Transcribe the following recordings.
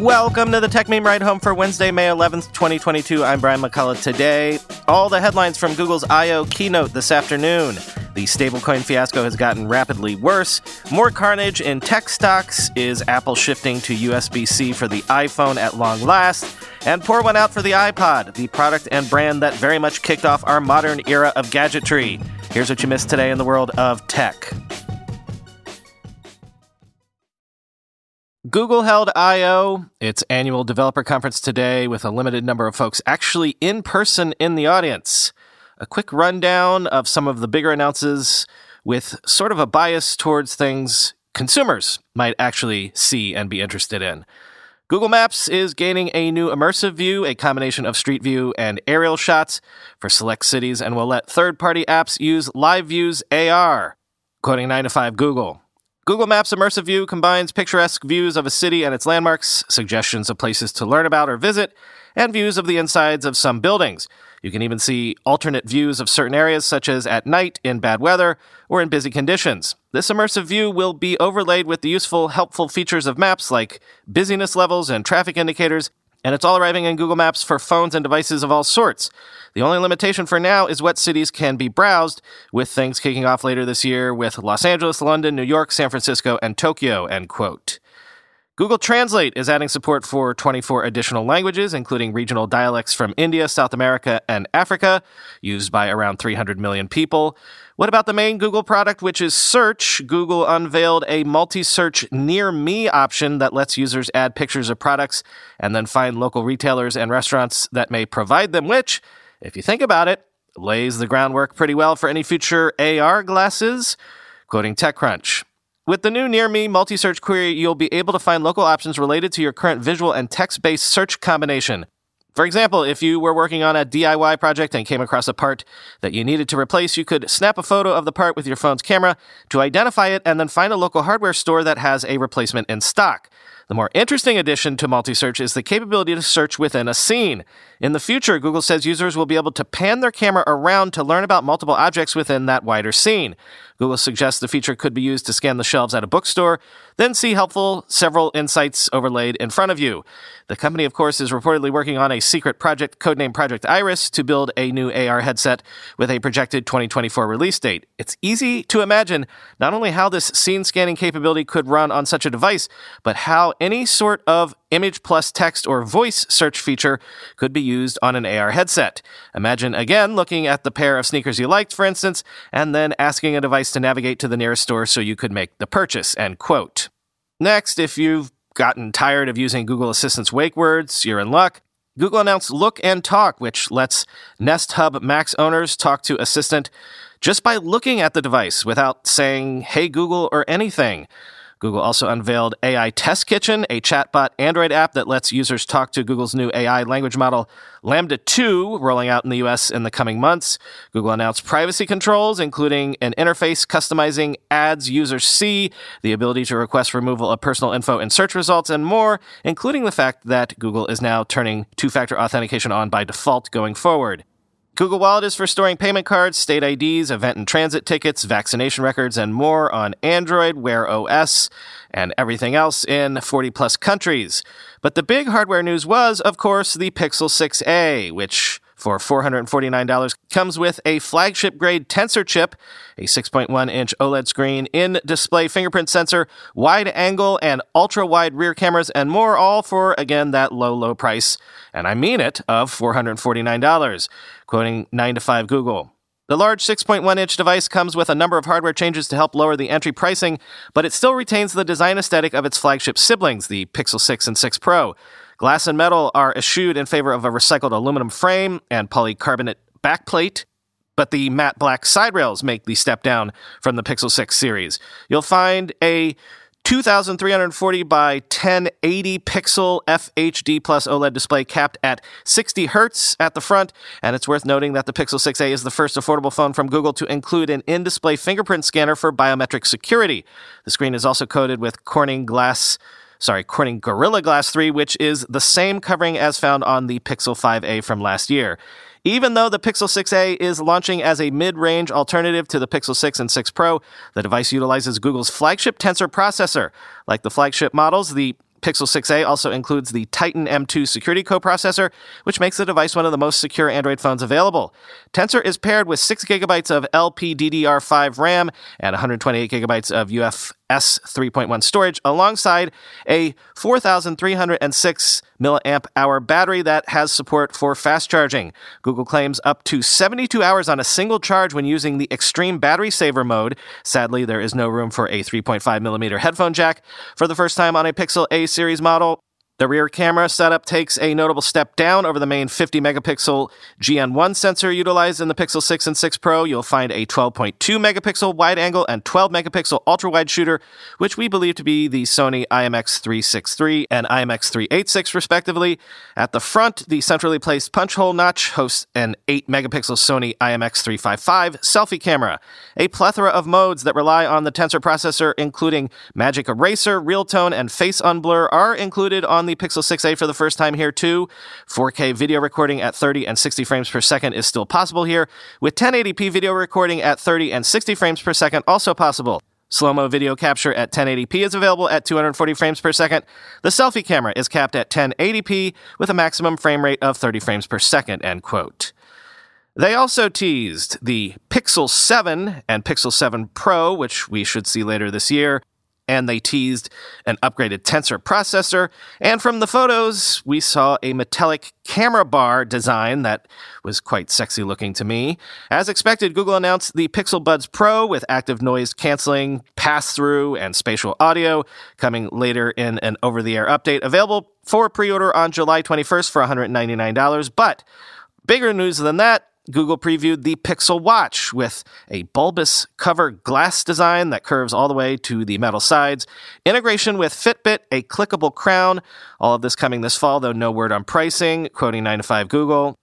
Welcome to the Techmeme Ride Home for Wednesday, May 11th, 2022. I'm Brian McCullough. Today, all the headlines from Google's I.O. keynote this afternoon. The stablecoin fiasco has gotten rapidly worse. More carnage in tech stocks. Is Apple shifting to USB C for the iPhone at long last? And pour one out for the iPod, the product and brand that very much kicked off our modern era of gadgetry. Here's what you missed today in the world of tech. Google held I.O., its annual developer conference today, with a limited number of folks actually in person in the audience. A quick rundown of some of the bigger announces with sort of a bias towards things consumers might actually see and be interested in. Google Maps is gaining a new immersive view, a combination of street view and aerial shots for select cities, and will let third party apps use Live Views AR. Quoting 9 to 5 Google. Google Maps Immersive View combines picturesque views of a city and its landmarks, suggestions of places to learn about or visit, and views of the insides of some buildings. You can even see alternate views of certain areas, such as at night, in bad weather, or in busy conditions. This immersive view will be overlaid with the useful, helpful features of maps like busyness levels and traffic indicators, and it's all arriving in Google Maps for phones and devices of all sorts. The only limitation for now is what cities can be browsed, with things kicking off later this year with Los Angeles, London, New York, San Francisco, and Tokyo, end quote. Google Translate is adding support for 24 additional languages, including regional dialects from India, South America, and Africa, used by around 300 million people. What about the main Google product, which is Search? Google unveiled a multi search near me option that lets users add pictures of products and then find local retailers and restaurants that may provide them, which, if you think about it, lays the groundwork pretty well for any future AR glasses. Quoting TechCrunch. With the new Near Me multi search query, you'll be able to find local options related to your current visual and text based search combination. For example, if you were working on a DIY project and came across a part that you needed to replace, you could snap a photo of the part with your phone's camera to identify it and then find a local hardware store that has a replacement in stock. The more interesting addition to multi search is the capability to search within a scene. In the future, Google says users will be able to pan their camera around to learn about multiple objects within that wider scene. Google suggests the feature could be used to scan the shelves at a bookstore, then see helpful several insights overlaid in front of you. The company, of course, is reportedly working on a secret project codenamed Project Iris to build a new AR headset with a projected 2024 release date. It's easy to imagine not only how this scene scanning capability could run on such a device, but how any sort of image plus text or voice search feature could be used on an AR headset. Imagine again looking at the pair of sneakers you liked, for instance, and then asking a device to navigate to the nearest store so you could make the purchase. End quote. Next, if you've gotten tired of using Google Assistant's wake words, you're in luck. Google announced Look and Talk, which lets Nest Hub Max owners talk to Assistant just by looking at the device without saying, Hey Google, or anything. Google also unveiled AI Test Kitchen, a chatbot Android app that lets users talk to Google's new AI language model, LaMDA 2, rolling out in the US in the coming months. Google announced privacy controls, including an interface customizing ads users see, the ability to request removal of personal info in search results, and more, including the fact that Google is now turning two factor authentication on by default going forward. Google Wallet is for storing payment cards, state IDs, event and transit tickets, vaccination records, and more on Android, Wear OS, and everything else in 40 plus countries. But the big hardware news was, of course, the Pixel 6a, which for $449 comes with a flagship grade Tensor chip, a 6.1 inch OLED screen, in display fingerprint sensor, wide angle and ultra wide rear cameras, and more, all for, again, that low, low price, and I mean it, of $449. Quoting 9 to 5 Google. The large 6.1 inch device comes with a number of hardware changes to help lower the entry pricing, but it still retains the design aesthetic of its flagship siblings, the Pixel 6 and 6 Pro. Glass and metal are eschewed in favor of a recycled aluminum frame and polycarbonate backplate, but the matte black side rails make the step down from the Pixel 6 series. You'll find a 2340 by 1080 pixel FHD plus OLED display capped at 60 hertz at the front. And it's worth noting that the Pixel 6a is the first affordable phone from Google to include an in display fingerprint scanner for biometric security. The screen is also coated with Corning Glass sorry, Corning Gorilla Glass 3, which is the same covering as found on the Pixel 5a from last year. Even though the Pixel 6a is launching as a mid range alternative to the Pixel 6 and 6 Pro, the device utilizes Google's flagship Tensor processor. Like the flagship models, the Pixel 6a also includes the Titan M2 security coprocessor, which makes the device one of the most secure Android phones available. Tensor is paired with 6 gigabytes of LPDDR5 RAM and 128 gigabytes of UF S 3.1 storage alongside a 4,306 milliamp hour battery that has support for fast charging. Google claims up to 72 hours on a single charge when using the extreme battery saver mode. Sadly, there is no room for a 3.5 millimeter headphone jack. For the first time on a Pixel A series model, the rear camera setup takes a notable step down over the main 50 megapixel GN1 sensor utilized in the Pixel 6 and 6 Pro. You'll find a 12.2 megapixel wide angle and 12 megapixel ultra wide shooter, which we believe to be the Sony IMX363 and IMX386 respectively. At the front, the centrally placed punch hole notch hosts an 8 megapixel Sony IMX355 selfie camera. A plethora of modes that rely on the Tensor processor, including Magic Eraser, Real Tone, and Face Unblur, are included on the the Pixel 6a for the first time here too. 4K video recording at 30 and 60 frames per second is still possible here, with 1080p video recording at 30 and 60 frames per second also possible. Slow mo video capture at 1080p is available at 240 frames per second. The selfie camera is capped at 1080p with a maximum frame rate of 30 frames per second, end quote. They also teased the Pixel 7 and Pixel 7 Pro, which we should see later this year, and they teased an upgraded Tensor processor. And from the photos, we saw a metallic camera bar design that was quite sexy looking to me. As expected, Google announced the Pixel Buds Pro with active noise canceling, pass through, and spatial audio coming later in an over the air update available for pre order on July 21st for $199. But bigger news than that, Google previewed the Pixel Watch with a bulbous cover glass design that curves all the way to the metal sides, integration with Fitbit, a clickable crown. All of this coming this fall, though no word on pricing, quoting 9 to 5 Google.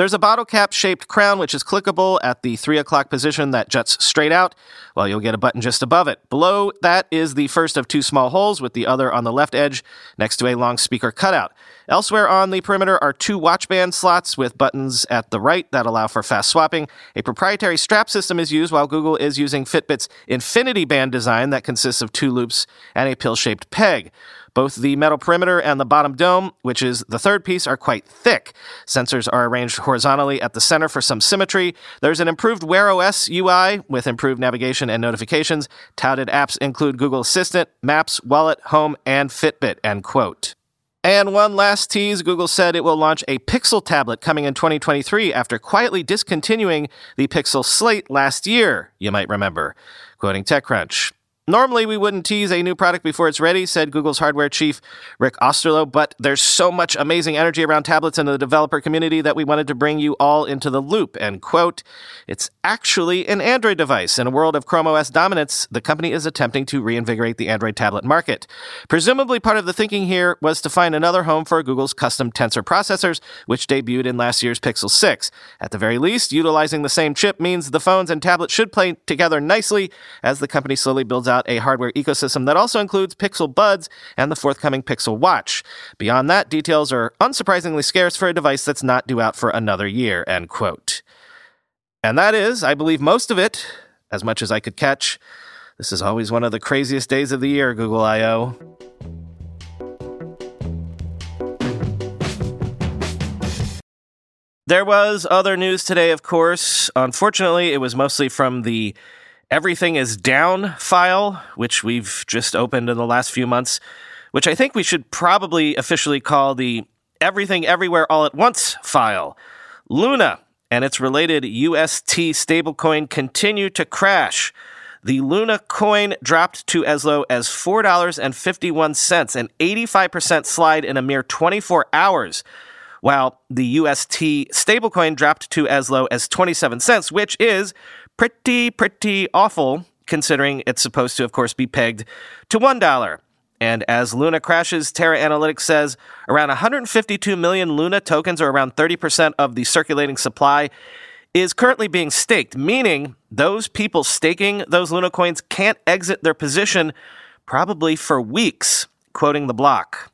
There's a bottle cap shaped crown which is clickable at the 3 o'clock position that juts straight out, while you'll get a button just above it. Below that is the first of two small holes, with the other on the left edge next to a long speaker cutout. Elsewhere on the perimeter are two watch band slots with buttons at the right that allow for fast swapping. A proprietary strap system is used while Google is using Fitbit's Infinity Band design that consists of two loops and a pill shaped peg. Both the metal perimeter and the bottom dome, which is the third piece, are quite thick. Sensors are arranged horizontally at the center for some symmetry. There's an improved Wear OS UI with improved navigation and notifications. Touted apps include Google Assistant, Maps, Wallet, Home, and Fitbit, end quote. And one last tease Google said it will launch a Pixel tablet coming in 2023 after quietly discontinuing the Pixel Slate last year, you might remember. Quoting TechCrunch. Normally, we wouldn't tease a new product before it's ready, said Google's hardware chief Rick Osterloh, but there's so much amazing energy around tablets in the developer community that we wanted to bring you all into the loop. And quote, it's actually an Android device. In a world of Chrome OS dominance, the company is attempting to reinvigorate the Android tablet market. Presumably, part of the thinking here was to find another home for Google's custom Tensor processors, which debuted in last year's Pixel 6. At the very least, utilizing the same chip means the phones and tablets should play together nicely as the company slowly builds a hardware ecosystem that also includes Pixel Buds and the forthcoming Pixel Watch. Beyond that, details are unsurprisingly scarce for a device that's not due out for another year, end quote. And that is, I believe, most of it, as much as I could catch. This is always one of the craziest days of the year, Google I.O. There was other news today, of course. Unfortunately, it was mostly from the Everything is Down file, which we've just opened in the last few months, which I think we should probably officially call the Everything Everywhere All at Once file. Luna and its related UST stablecoin continue to crash. The Luna coin dropped to as low as $4.51, an 85% slide in a mere 24 hours, while the UST stablecoin dropped to as low as 27 cents, which is pretty, pretty awful, considering it's supposed to, of course, be pegged to $1. And as Luna crashes, Terra Analytics says around 152 million Luna tokens, or around 30% of the circulating supply, is currently being staked, meaning those people staking those Luna coins can't exit their position probably for weeks, quoting the block.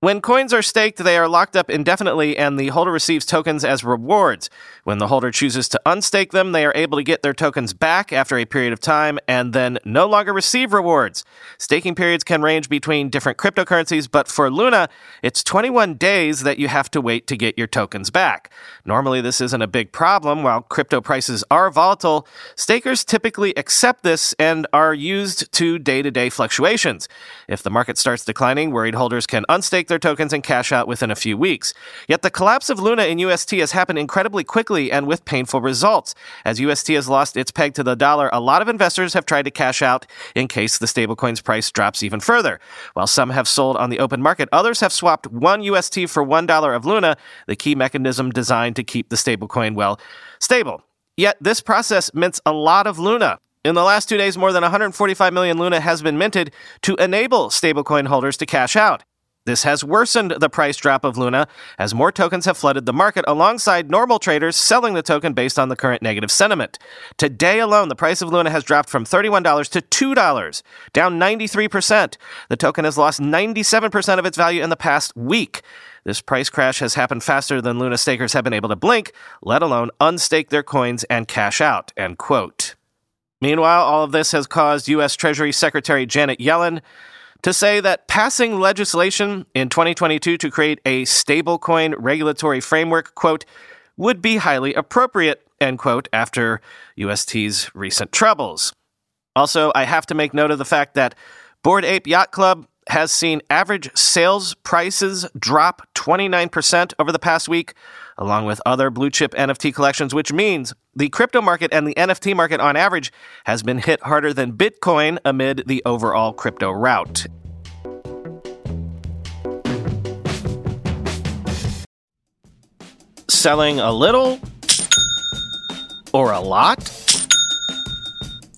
When coins are staked, they are locked up indefinitely and the holder receives tokens as rewards. When the holder chooses to unstake them, they are able to get their tokens back after a period of time and then no longer receive rewards. Staking periods can range between different cryptocurrencies, but for Luna, it's 21 days that you have to wait to get your tokens back. Normally, this isn't a big problem. While crypto prices are volatile, stakers typically accept this and are used to day to day fluctuations. If the market starts declining, worried holders can unstake their tokens and cash out within a few weeks. Yet the collapse of Luna in UST has happened incredibly quickly and with painful results. As UST has lost its peg to the dollar, a lot of investors have tried to cash out in case the stablecoin's price drops even further. While some have sold on the open market, others have swapped one UST for $1 of Luna, the key mechanism designed to keep the stablecoin, well, stable. Yet this process mints a lot of Luna. In the last two days, more than 145 million Luna has been minted to enable stablecoin holders to cash out. This has worsened the price drop of Luna as more tokens have flooded the market alongside normal traders selling the token based on the current negative sentiment. Today alone, the price of Luna has dropped from $31 to $2, down 93%. The token has lost 97% of its value in the past week. This price crash has happened faster than Luna stakers have been able to blink, let alone unstake their coins and cash out. End quote. Meanwhile, all of this has caused U.S. Treasury Secretary Janet Yellen to say that passing legislation in 2022 to create a stablecoin regulatory framework, quote, would be highly appropriate, end quote, after UST's recent troubles. Also, I have to make note of the fact that Bored Ape Yacht Club has seen average sales prices drop 29% over the past week, along with other blue chip NFT collections, which means the crypto market and the NFT market on average has been hit harder than Bitcoin amid the overall crypto rout. Selling a little or a lot?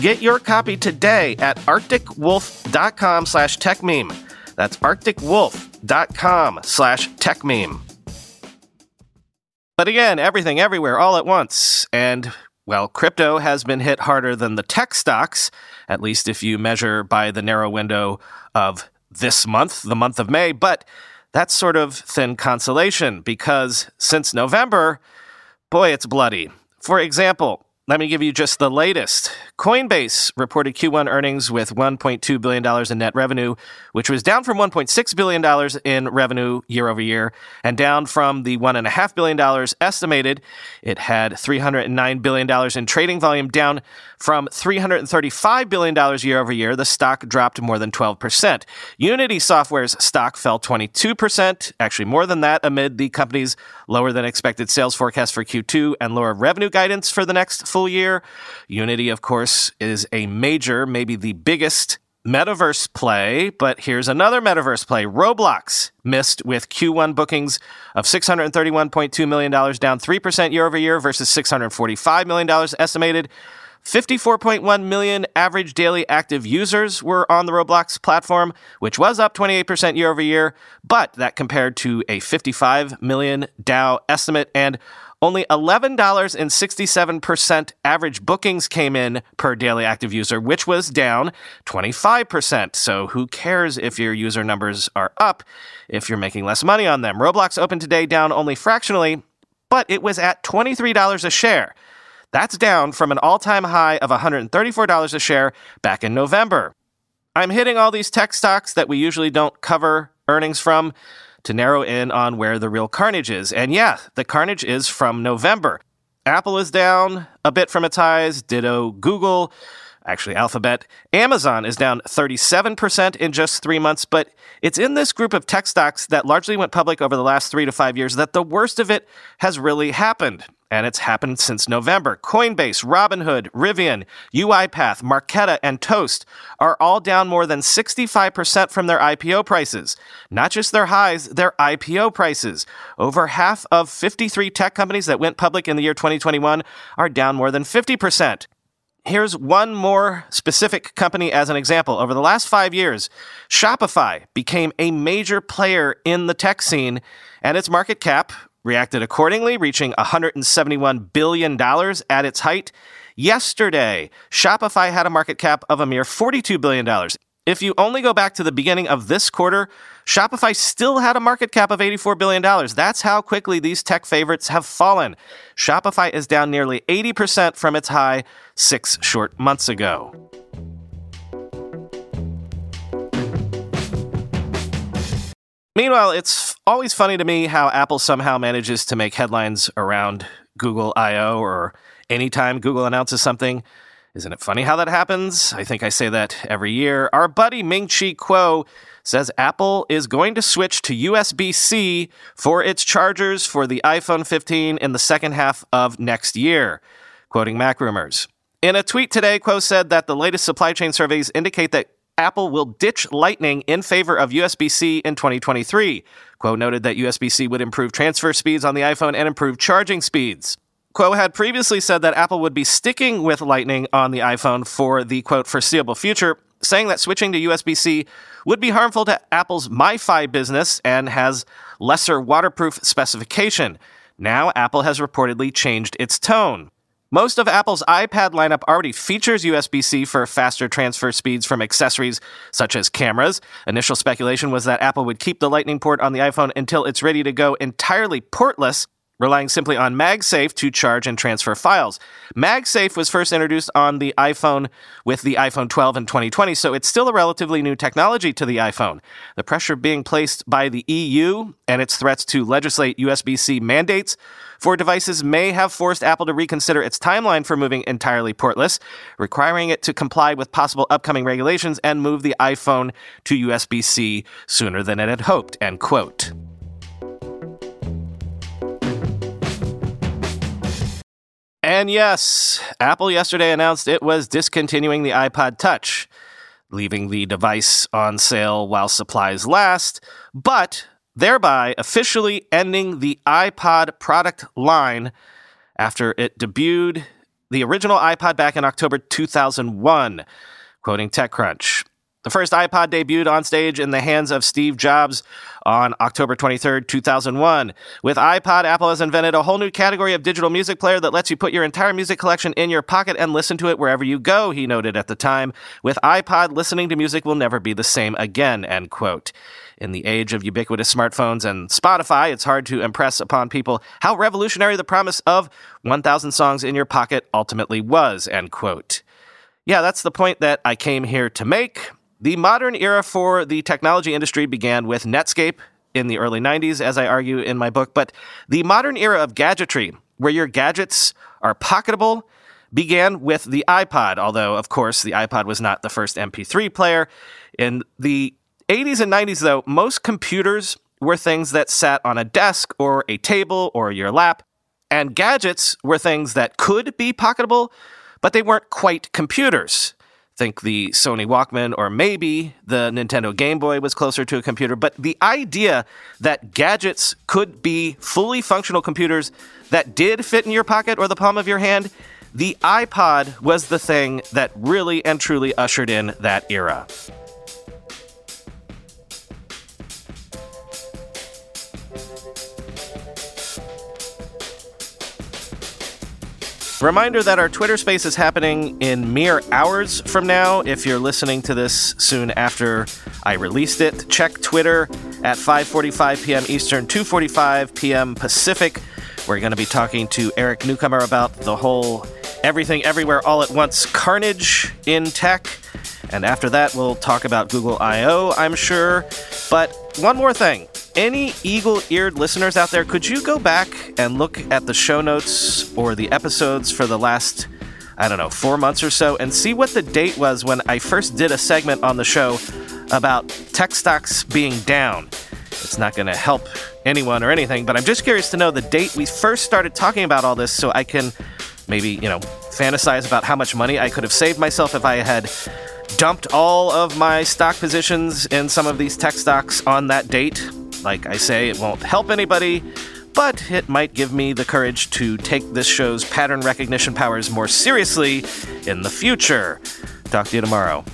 Get your copy today at arcticwolf.com slash techmeme. That's arcticwolf.com slash techmeme. But again, everything everywhere all at once. And, well, crypto has been hit harder than the tech stocks, at least if you measure by the narrow window of this month, the month of May. But that's sort of thin consolation because since November, boy, it's bloody. For example, let me give you just the latest. Coinbase reported Q1 earnings with $1.2 billion in net revenue, which was down from $1.6 billion in revenue year over year and down from the $1.5 billion estimated. It had $309 billion in trading volume, down from $335 billion year over year. The stock dropped more than 12%. Unity Software's stock fell 22%, actually more than that, amid the company's lower than expected sales forecast for Q2 and lower revenue guidance for the next full year. Unity, of course, is a major, maybe the biggest metaverse play, but here's another metaverse play. Roblox missed with Q1 bookings of $631.2 million, down 3% year over year versus $645 million estimated. 54.1 million average daily active users were on the Roblox platform, which was up 28% year over year, but that compared to a 55 million DAU estimate and only $11.67% average bookings came in per daily active user, which was down 25%. So who cares if your user numbers are up if you're making less money on them? Roblox opened today down only fractionally, but it was at $23 a share. That's down from an all time high of $134 a share back in November. I'm hitting all these tech stocks that we usually don't cover earnings from to narrow in on where the real carnage is. And yeah, the carnage is from November. Apple is down a bit from its highs, ditto Google, actually Alphabet. Amazon is down 37% in just three months, but it's in this group of tech stocks that largely went public over the last three to five years that the worst of it has really happened and it's happened since November. Coinbase, Robinhood, Rivian, UiPath, Marqeta, and Toast are all down more than 65% from their IPO prices. Not just their highs, their IPO prices. Over half of 53 tech companies that went public in the year 2021 are down more than 50%. Here's one more specific company as an example. Over the last five years, Shopify became a major player in the tech scene, and its market cap reacted accordingly, reaching $171 billion at its height. Yesterday, Shopify had a market cap of a mere $42 billion. If you only go back to the beginning of this quarter, Shopify still had a market cap of $84 billion. That's how quickly these tech favorites have fallen. Shopify is down nearly 80% from its high six short months ago. Meanwhile, it's always funny to me how Apple somehow manages to make headlines around Google I/O or anytime Google announces something. Isn't it funny how that happens? I think I say that every year. Our buddy Ming Chi Kuo says Apple is going to switch to USB C for its chargers for the iPhone 15 in the second half of next year, quoting Mac rumors. In a tweet today, Kuo said that the latest supply chain surveys indicate that Apple will ditch Lightning in favor of USB C in 2023. Kuo noted that USB C would improve transfer speeds on the iPhone and improve charging speeds. Kuo had previously said that Apple would be sticking with Lightning on the iPhone for the quote foreseeable future, saying that switching to USB C would be harmful to Apple's MFi business and has lesser waterproof specification. Now, Apple has reportedly changed its tone. Most of Apple's iPad lineup already features USB C for faster transfer speeds from accessories such as cameras. Initial speculation was that Apple would keep the Lightning port on the iPhone until it's ready to go entirely portless, relying simply on MagSafe to charge and transfer files. MagSafe was first introduced on the iPhone with the iPhone 12 in 2020, so it's still a relatively new technology to the iPhone. The pressure being placed by the EU and its threats to legislate USB C mandates for devices may have forced Apple to reconsider its timeline for moving entirely portless, requiring it to comply with possible upcoming regulations and move the iPhone to USB C sooner than it had hoped. End quote. And yes, Apple yesterday announced it was discontinuing the iPod Touch, leaving the device on sale while supplies last, but thereby officially ending the iPod product line after it debuted the original iPod back in October 2001, quoting TechCrunch. The first iPod debuted on stage in the hands of Steve Jobs on October 23, 2001. With iPod, Apple has invented a whole new category of digital music player that lets you put your entire music collection in your pocket and listen to it wherever you go, he noted at the time. With iPod, listening to music will never be the same again, end quote. In the age of ubiquitous smartphones and Spotify, it's hard to impress upon people how revolutionary the promise of 1,000 songs in your pocket ultimately was, end quote. Yeah, that's the point that I came here to make. The modern era for the technology industry began with Netscape in the early 90s, as I argue in my book, but the modern era of gadgetry, where your gadgets are pocketable, began with the iPod, although, of course, the iPod was not the first MP3 player. In the 80s and 90s, though, most computers were things that sat on a desk or a table or your lap, and gadgets were things that could be pocketable, but they weren't quite computers. Think the Sony Walkman, or maybe the Nintendo Game Boy was closer to a computer. But the idea that gadgets could be fully functional computers that did fit in your pocket or the palm of your hand, the iPod was the thing that really and truly ushered in that era. Reminder that our Twitter space is happening in mere hours from now. If you're listening to this soon after I released it, check Twitter at 5:45 p.m. Eastern, 2:45 p.m. Pacific. We're going to be talking to Eric Newcomer about the whole everything everywhere all at once carnage in tech. And after that, we'll talk about Google I/O, I'm sure. But one more thing any eagle eared listeners out there, could you go back and look at the show notes or the episodes for the last, I don't know, four months or so and see what the date was when I first did a segment on the show about tech stocks being down? It's not going to help anyone or anything, but I'm just curious to know the date we first started talking about all this so I can maybe, you know, fantasize about how much money I could have saved myself if I had dumped all of my stock positions in some of these tech stocks on that date. Like I say, it won't help anybody, but it might give me the courage to take this show's pattern recognition powers more seriously in the future. Talk to you tomorrow.